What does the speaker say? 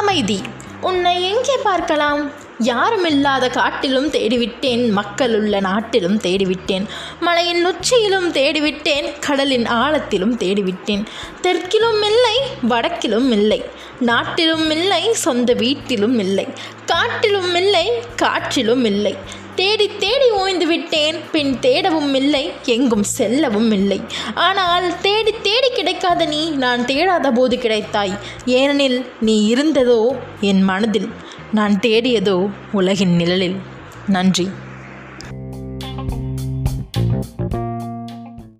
அமைதி. உன்னை எங்கே பார்க்கலாம்? யாருமில்லாத காட்டிலும் தேடிவிட்டேன் மக்கள் உள்ள நாட்டிலும் தேடிவிட்டேன் மலையின் உச்சியிலும் தேடிவிட்டேன் கடலின் ஆழத்திலும் தேடிவிட்டேன். தெற்கிலும் இல்லை வடக்கிலும் இல்லை நாட்டிலும் இல்லை சொந்த வீட்டிலும் இல்லை காட்டிலும் இல்லை காற்றிலும் இல்லை. தேடி தேடி ஓய்ந்து விட்டேன் பின் தேடவும் இல்லை எங்கும் செல்லவும் இல்லை. ஆனால் தேடி தேடி கிடைக்காத நீ நான் தேடாத போது கிடைத்தாய். ஏனெனில் நீ இருந்ததோ என் மனதில் நான் தேடியதோ உலகின் நிழலில். நன்றி.